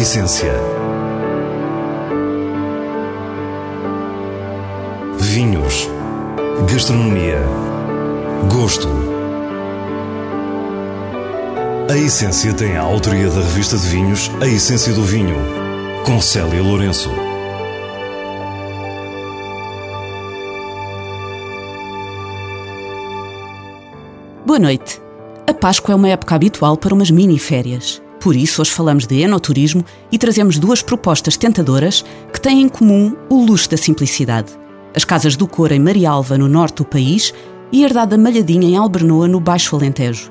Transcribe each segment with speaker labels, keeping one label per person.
Speaker 1: essência. Vinhos. Gastronomia. Gosto. A Essência tem a autoria da revista de vinhos A Essência do Vinho, com Célia Lourenço.
Speaker 2: Boa noite. A Páscoa é uma época habitual para umas mini-férias. Por isso, hoje falamos de enoturismo e trazemos duas propostas tentadoras que têm em comum o luxo da simplicidade. As Casas do Cor em Marialva, no norte do país, e a Herdade da Malhadinha em Albernoa, no Baixo Alentejo.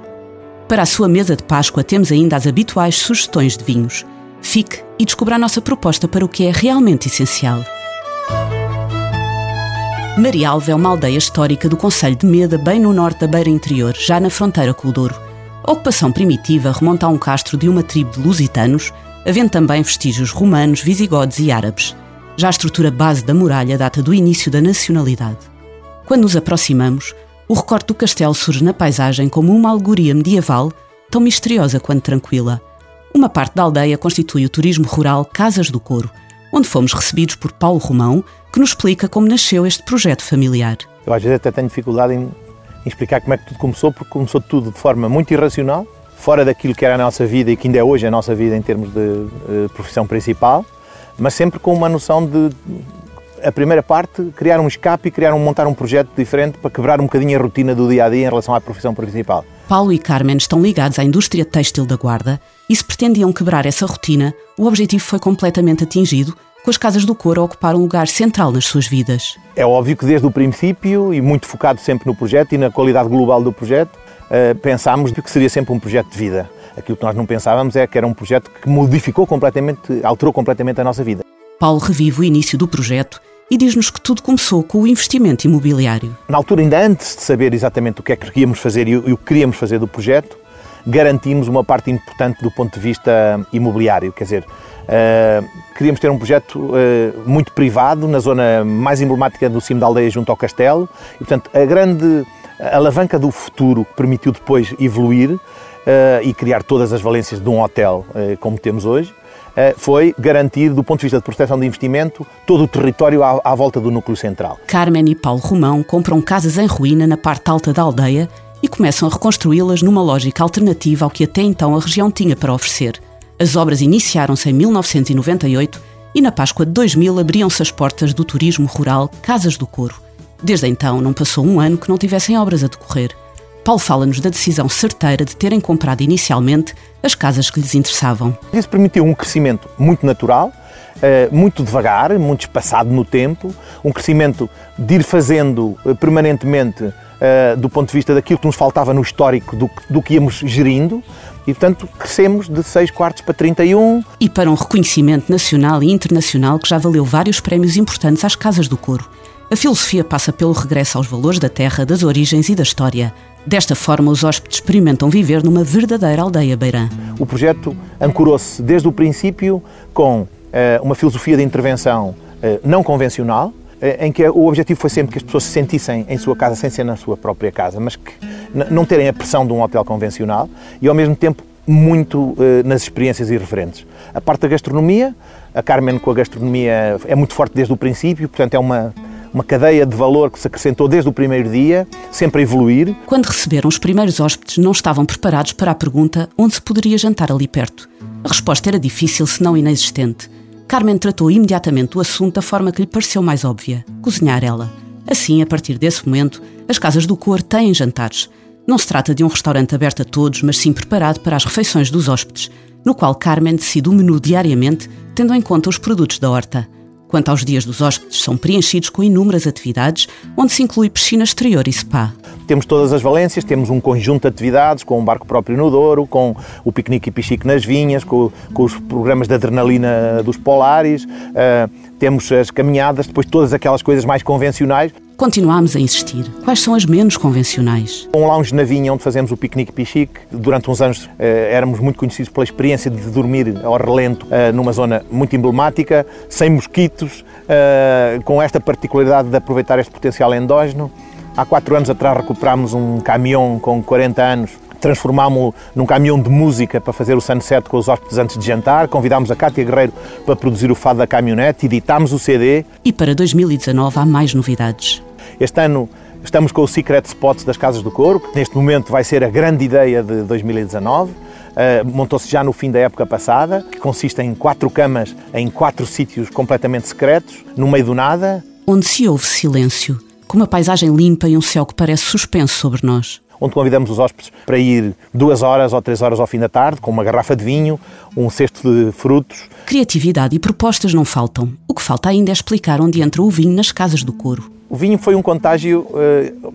Speaker 2: Para a sua mesa de Páscoa temos ainda as habituais sugestões de vinhos. Fique e descubra a nossa proposta para o que é realmente essencial. Marialva é uma aldeia histórica do Conselho de Meda, bem no norte da beira interior, já na fronteira com o Douro. A ocupação primitiva remonta a um castro de uma tribo de lusitanos, havendo também vestígios romanos, visigodos e árabes. Já a estrutura base da muralha data do início da nacionalidade. Quando nos aproximamos, o recorte do castelo surge na paisagem como uma alegoria medieval, tão misteriosa quanto tranquila. Uma parte da aldeia constitui o turismo rural Casas do Coro, onde fomos recebidos por Paulo Romão, que nos explica como nasceu este projeto familiar.
Speaker 3: Eu às vezes até tenho dificuldade em, em explicar como é que tudo começou, porque começou tudo de forma muito irracional, fora daquilo que era a nossa vida e que ainda é hoje a nossa vida em termos de uh, profissão principal, mas sempre com uma noção de a primeira parte, criar um escape e criar um, montar um projeto diferente para quebrar um bocadinho a rotina do dia a dia em relação à profissão principal.
Speaker 2: Paulo e Carmen estão ligados à indústria têxtil da Guarda e se pretendiam quebrar essa rotina, o objetivo foi completamente atingido com as casas do couro a ocupar um lugar central nas suas vidas.
Speaker 3: É óbvio que desde o princípio, e muito focado sempre no projeto e na qualidade global do projeto, uh, pensámos que seria sempre um projeto de vida. Aquilo que nós não pensávamos é que era um projeto que modificou completamente, alterou completamente a nossa vida.
Speaker 2: Paulo revive o início do projeto e diz-nos que tudo começou com o investimento imobiliário.
Speaker 3: Na altura, ainda antes de saber exatamente o que é que queríamos fazer e o que queríamos fazer do projeto, garantimos uma parte importante do ponto de vista imobiliário, quer dizer, queríamos ter um projeto uh, muito privado na zona mais emblemática do cimo da aldeia junto ao castelo e, portanto, a grande alavanca do futuro que permitiu depois evoluir uh, e criar todas as valências de um hotel como temos hoje, foi garantir, do ponto de vista de proteção de investimento, todo o território à, à volta do núcleo central.
Speaker 2: Carmen e Paulo Romão compram casas em ruína na parte alta da aldeia e começam a reconstruí-las numa lógica alternativa ao que até então a região tinha para oferecer. As obras iniciaram-se em 1998 e na Páscoa de 2000 abriam-se as portas do turismo rural Casas do Coro. Desde então não passou um ano que não tivessem obras a decorrer. Paulo fala-nos da decisão certeira de terem comprado inicialmente as casas que lhes interessavam.
Speaker 3: Isso permitiu um crescimento muito natural, eh, muito devagar, muito espaçado no tempo, um crescimento de ir fazendo eh, permanentemente uh, do ponto de vista daquilo que nos faltava no histórico do, do que íamos gerindo e, portanto, crescemos de 6 quartos para 31.
Speaker 2: E para um reconhecimento nacional e internacional que já valeu vários prémios importantes às Casas do Coro. A filosofia passa pelo regresso aos valores da terra, das origens e da história. Desta forma, os hóspedes experimentam viver numa verdadeira aldeia beirã.
Speaker 3: O projeto ancorou-se desde o princípio com uh, uma filosofia de intervenção uh, não convencional, eh, em que o objetivo foi sempre que as pessoas se sentissem em sua casa sem ser na sua própria casa, mas que não terem a pressão de um hotel convencional e ao mesmo tempo muito uh, nas experiências irreverentes. A parte da gastronomia, a Carmen com a gastronomia é muito forte desde o princípio, portanto é uma uma cadeia de valor que se acrescentou desde o primeiro dia, sempre a evoluir.
Speaker 2: Quando receberam os primeiros hóspedes, não estavam preparados para a pergunta onde se poderia jantar ali perto. A resposta era difícil, se não inexistente. Carmen tratou imediatamente o assunto da forma que lhe pareceu mais óbvia: cozinhar ela. Assim, a partir desse momento, as casas do Cor têm jantares. Não se trata de um restaurante aberto a todos, mas sim preparado para as refeições dos hóspedes, no qual Carmen decide o menu diariamente, tendo em conta os produtos da horta. Quanto aos dias dos hóspedes, são preenchidos com inúmeras atividades, onde se inclui piscina exterior e spa.
Speaker 3: Temos todas as valências, temos um conjunto de atividades, com um barco próprio no Douro, com o piquenique e pichique nas vinhas, com, com os programas de adrenalina dos polares, uh, temos as caminhadas, depois todas aquelas coisas mais convencionais.
Speaker 2: Continuamos a insistir. Quais são as menos convencionais?
Speaker 3: Um lounge na vinha onde fazemos o piquenique pichique. Durante uns anos eh, éramos muito conhecidos pela experiência de dormir ao relento eh, numa zona muito emblemática, sem mosquitos, eh, com esta particularidade de aproveitar este potencial endógeno. Há quatro anos atrás recuperámos um caminhão com 40 anos transformámo-lo num caminhão de música para fazer o sunset com os hóspedes antes de jantar, convidámos a Cátia Guerreiro para produzir o fado da caminhonete, editámos o CD.
Speaker 2: E para 2019 há mais novidades.
Speaker 3: Este ano estamos com o Secret Spots das Casas do Couro, que neste momento vai ser a grande ideia de 2019. Uh, montou-se já no fim da época passada, que consiste em quatro camas em quatro sítios completamente secretos, no meio do nada.
Speaker 2: Onde se ouve silêncio, com uma paisagem limpa e um céu que parece suspenso sobre nós
Speaker 3: onde convidamos os hóspedes para ir duas horas ou três horas ao fim da tarde, com uma garrafa de vinho, um cesto de frutos.
Speaker 2: Criatividade e propostas não faltam. O que falta ainda é explicar onde entra o vinho nas casas do couro.
Speaker 3: O vinho foi um contágio uh,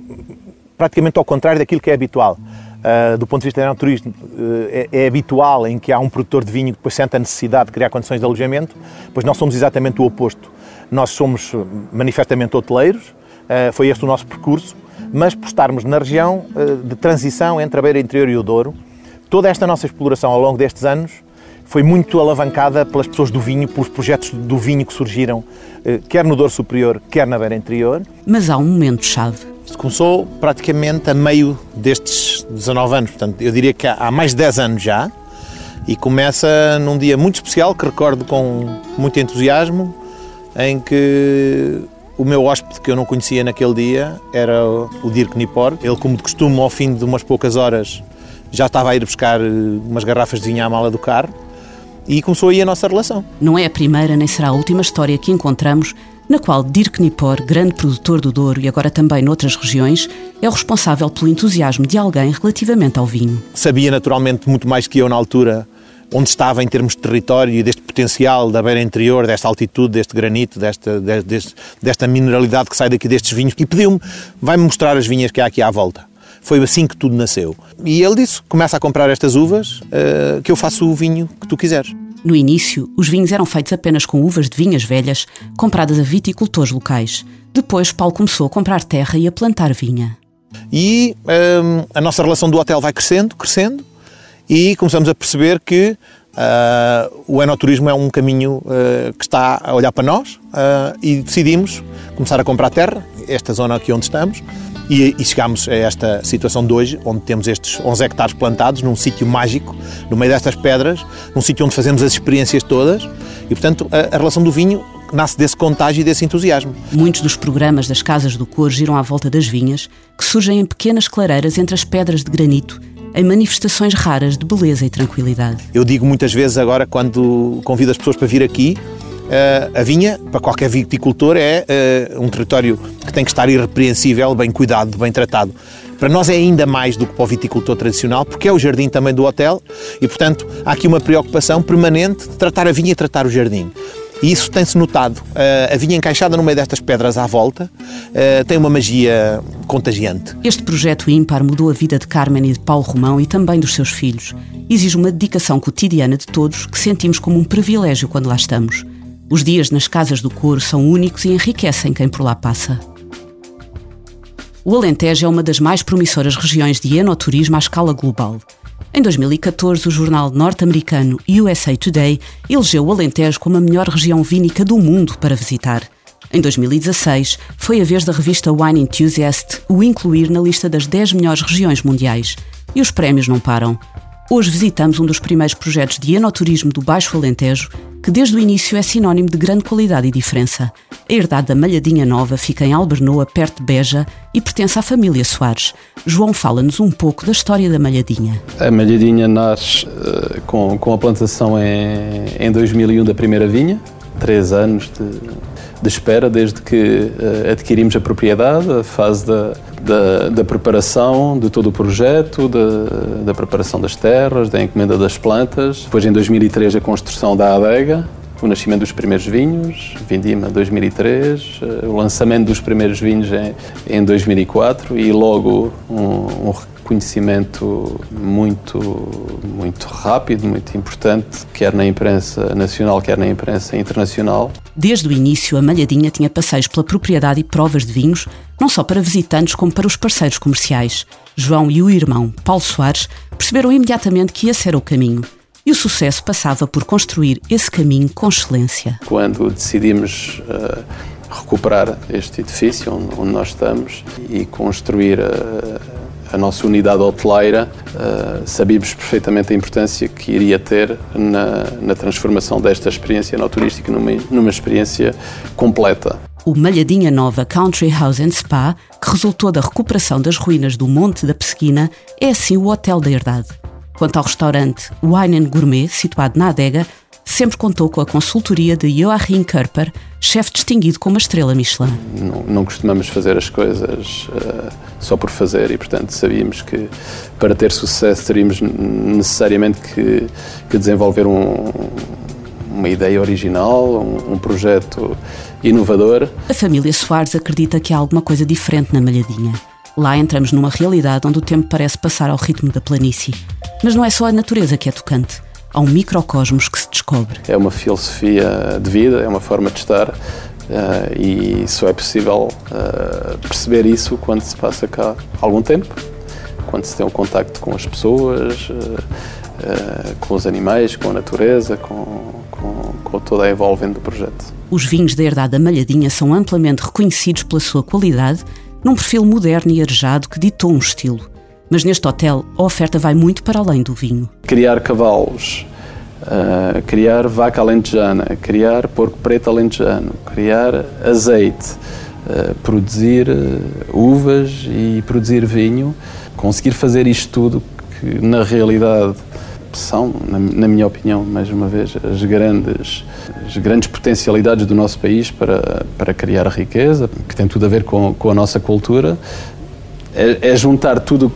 Speaker 3: praticamente ao contrário daquilo que é habitual. Uh, do ponto de vista do naturismo, uh, é, é, habitual em que há um produtor de vinho que depois sente a necessidade de criar condições de alojamento, pois nós somos exatamente o oposto. Nós somos manifestamente hoteleiros, foi este o nosso percurso, mas por estarmos na região eh, de transição entre a beira interior e o Douro, toda esta nossa exploração ao longo destes anos foi muito alavancada pelas pessoas do vinho, pelos projetos do vinho que surgiram, eh, quer no Douro Superior, quer na beira interior.
Speaker 2: Mas há um momento-chave.
Speaker 3: Isto começou praticamente a meio destes 19 anos, portanto, eu diria que há mais de 10 anos já, e começa num dia muito especial que recordo com muito entusiasmo, em que o meu hóspede que eu não conhecia naquele dia era o Dirk Nipor. Ele, como de costume, ao fim de umas poucas horas, já estava a ir buscar eh, umas garrafas de vinho à mala do carro e começou aí a nossa relação.
Speaker 2: Não é a primeira nem será a última história que encontramos na qual Dirk Nipor, grande produtor do Douro e agora também noutras regiões, é o responsável pelo entusiasmo de alguém relativamente ao vinho.
Speaker 3: Sabia naturalmente muito mais que eu na altura onde estava em termos de território e deste potencial da beira interior, desta altitude, deste granito, desta, desta mineralidade que sai daqui destes vinhos, e pediu-me, vai-me mostrar as vinhas que há aqui à volta. Foi assim que tudo nasceu. E ele disse, começa a comprar estas uvas, uh, que eu faço o vinho que tu quiseres.
Speaker 2: No início, os vinhos eram feitos apenas com uvas de vinhas velhas, compradas a viticultores locais. Depois, Paulo começou a comprar terra e a plantar vinha.
Speaker 3: E um, eh, a nossa relação do hotel vai crescendo, crescendo, e começamos a perceber que uh, o enoturismo é um caminho uh, que está a olhar para nós uh, e decidimos começar a comprar terra, esta zona aqui onde estamos, e, e chegámos a esta situação de hoje, onde temos estes 11 hectares plantados num sítio mágico, no meio destas pedras, num sítio onde fazemos as experiências todas, e portanto a, a relação do vinho nasce desse contágio e desse entusiasmo.
Speaker 2: Muitos dos programas das Casas do Cor giram à volta das vinhas, que surgem em pequenas clareiras entre as pedras de granito em manifestações raras de beleza e tranquilidade.
Speaker 3: Eu digo muitas vezes agora, quando convido as pessoas para vir aqui, a vinha, para qualquer viticultor, é uh, um território que tem que estar irrepreensível, bem cuidado, bem tratado. Para nós é ainda mais do que para o viticultor tradicional, porque é o jardim também do hotel e, portanto, há aqui uma preocupação permanente de tratar a vinha e tratar o jardim. E isso tem-se notado. Uh, a vinha encaixada no meio destas pedras à volta tem uma magia contagiante.
Speaker 2: Este projeto ímpar mudou a vida de Carmen e de Paulo Romão e também dos seus filhos. Exige uma dedicação cotidiana de todos que sentimos como um privilégio quando lá estamos. Os dias nas casas do couro são únicos e enriquecem quem por lá passa. O Alentejo é uma das mais promissoras regiões de enoturismo à escala global. Em 2014, o jornal norte-americano USA Today elegeu o Alentejo como a melhor região vínica do mundo para visitar. Em 2016, foi a vez da revista Wine Enthusiast o incluir na lista das 10 melhores regiões mundiais. E os prémios não param. Hoje visitamos um dos primeiros projetos de enoturismo do Baixo Alentejo, que desde o início é sinónimo de grande qualidade e diferença. A herdade da Malhadinha Nova fica em Albernoa, perto de Beja, e pertence à família Soares. João fala-nos um pouco da história da Malhadinha.
Speaker 4: A Malhadinha nasce uh, com, com a plantação em, em 2001 da primeira vinha, três anos de, de espera desde que uh, adquirimos a propriedade, a fase da, da, da, preparação de todo o projeto, da, da, preparação das terras, da encomenda das plantas. Depois, em 2003, a construção da adega, o nascimento dos primeiros vinhos, Vindima 2003, eh, o lançamento dos primeiros vinhos em, em 2004 e logo um, um reconhecimento muito, muito rápido, muito importante, quer na imprensa nacional, quer na imprensa internacional.
Speaker 2: Desde o início, a Malhadinha tinha passeios pela propriedade e provas de vinhos, não só para visitantes como para os parceiros comerciais. João e o irmão, Paulo Soares, perceberam imediatamente que esse era o caminho. E o sucesso passava por construir esse caminho com excelência.
Speaker 4: Quando decidimos uh, recuperar este edifício onde, onde, nós estamos e construir uh, a nossa unidade hoteleira, uh, sabíamos perfeitamente a importância que iria ter na, na transformação desta experiência no turística numa, numa experiência completa.
Speaker 2: O Malhadinha Nova Country House and Spa, que resultou da recuperação das ruínas do Monte da Pesquina, é assim o Hotel da Herdade. Quanto ao restaurante Wine Gourmet, situado na adega, sempre contou com a consultoria de Joachim Körper, chefe distinguido com uma estrela Michelin.
Speaker 4: Não, não costumamos fazer as coisas uh, só por fazer e, portanto, sabíamos que para ter sucesso teríamos necessariamente que, que desenvolver um, uma ideia original, um, um, projeto inovador.
Speaker 2: A família Soares acredita que há alguma coisa diferente na Malhadinha. Lá entramos numa realidade onde o tempo parece passar ao ritmo da planície. Mas não é só a natureza que é tocante há um microcosmos que se descobre.
Speaker 4: É uma filosofia de vida, é uma forma de estar uh, e só é possível uh, perceber isso quando se passa cá algum tempo, quando se tem um contacto com as pessoas, uh, com os animais, com a natureza, com, com, com toda a envolvente do projeto.
Speaker 2: Os vinhos da Herdade da Malhadinha são amplamente reconhecidos pela sua qualidade, num perfil moderno e arejado que ditou um estilo. Mas neste hotel a oferta vai muito para além do vinho.
Speaker 4: Criar cavalos, uh, criar vaca alentejana, criar porco preto alentejano, criar azeite, uh, produzir uh, uvas e produzir vinho, conseguir fazer isto tudo que na realidade são, na, na, minha opinião, mais uma vez, as grandes, as grandes potencialidades do nosso país para, para criar riqueza, que tem tudo a ver com, com a nossa cultura, é, é juntar tudo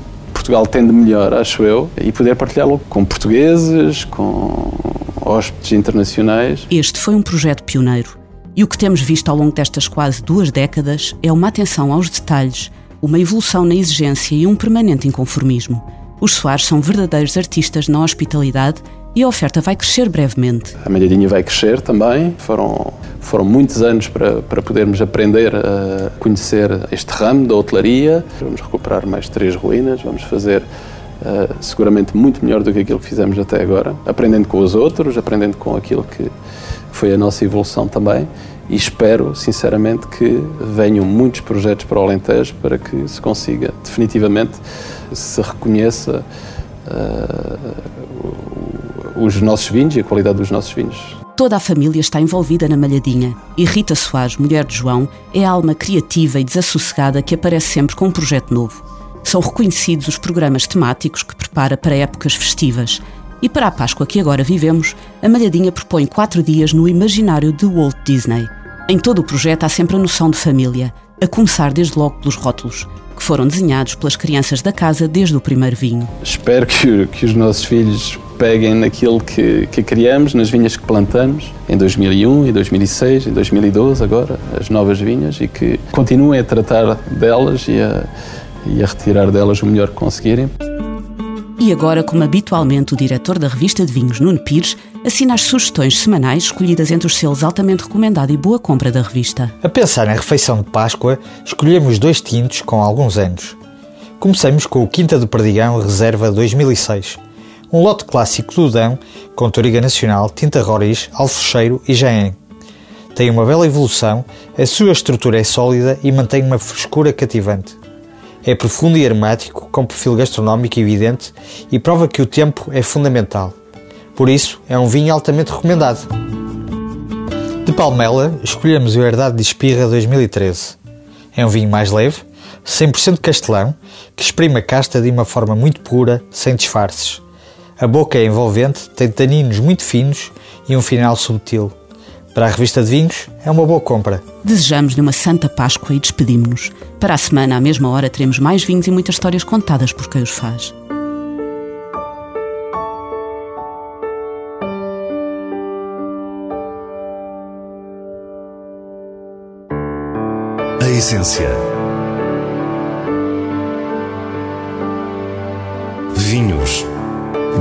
Speaker 4: Portugal tem de melhor, acho eu, e poder partilhá-lo com portugueses, com hóspedes internacionais.
Speaker 2: Este foi um projeto pioneiro. E o que temos visto ao longo destas quase duas décadas é uma atenção aos detalhes, uma evolução na exigência e um permanente inconformismo. Os Soares são verdadeiros artistas na hospitalidade e a oferta vai crescer brevemente.
Speaker 4: A Malhadinha vai crescer também. Foram, foram muitos anos para, para podermos aprender a conhecer este ramo da hotelaria. Vamos recuperar mais três ruínas, vamos fazer uh, seguramente muito melhor do que aquilo que fizemos até agora, aprendendo com os outros, aprendendo com aquilo que foi a nossa evolução também. E espero, sinceramente, que venham muitos projetos para o Alentejo para que se consiga definitivamente se reconheça uh, os nossos vinhos e a qualidade dos nossos vinhos.
Speaker 2: Toda a família está envolvida na Malhadinha e Rita Soares, mulher de João, é a alma criativa e desassossegada que aparece sempre com um projeto novo. São reconhecidos os programas temáticos que prepara para épocas festivas. E para a Páscoa que agora vivemos, a Malhadinha propõe quatro dias no imaginário de Walt Disney. Em todo o projeto há sempre a noção de família, a começar desde logo pelos rótulos, que foram desenhados pelas crianças da casa desde o primeiro vinho.
Speaker 4: Espero que, que os nossos filhos peguem naquilo que, que criamos, nas vinhas que plantamos em 2001, em 2006, em 2012, agora, as novas vinhas, e que continuem a tratar delas e a, e a retirar delas o melhor que conseguirem.
Speaker 2: E agora, como habitualmente o diretor da revista de vinhos, Nuno Pires, assina as sugestões semanais escolhidas entre os selos altamente recomendado e boa compra da revista.
Speaker 5: A pensar na refeição de Páscoa, escolhemos dois tintos com alguns anos. Comecemos com o Quinta do Perdigão Reserva 2006 um lote clássico do Dão, com Toriga Nacional, Tinta Roriz, Alfecheiro e Jaén. Tem uma bela evolução, a sua estrutura é sólida e mantém uma frescura cativante. É profundo e aromático, com perfil gastronómico evidente e prova que o tempo é fundamental. Por isso, é um vinho altamente recomendado. De Palmela, escolhemos o Herdade de Espirra 2013. É um vinho mais leve, 100% castelão, que exprime a casta de uma forma muito pura, sem disfarces. A boca é envolvente, tem taninos muito finos e um final subtil. Para a revista de vinhos, é uma boa compra.
Speaker 2: Desejamos-lhe uma Santa Páscoa e despedimos-nos. Para a semana, à mesma hora, teremos mais vinhos e muitas histórias contadas por quem os faz.
Speaker 1: A essência.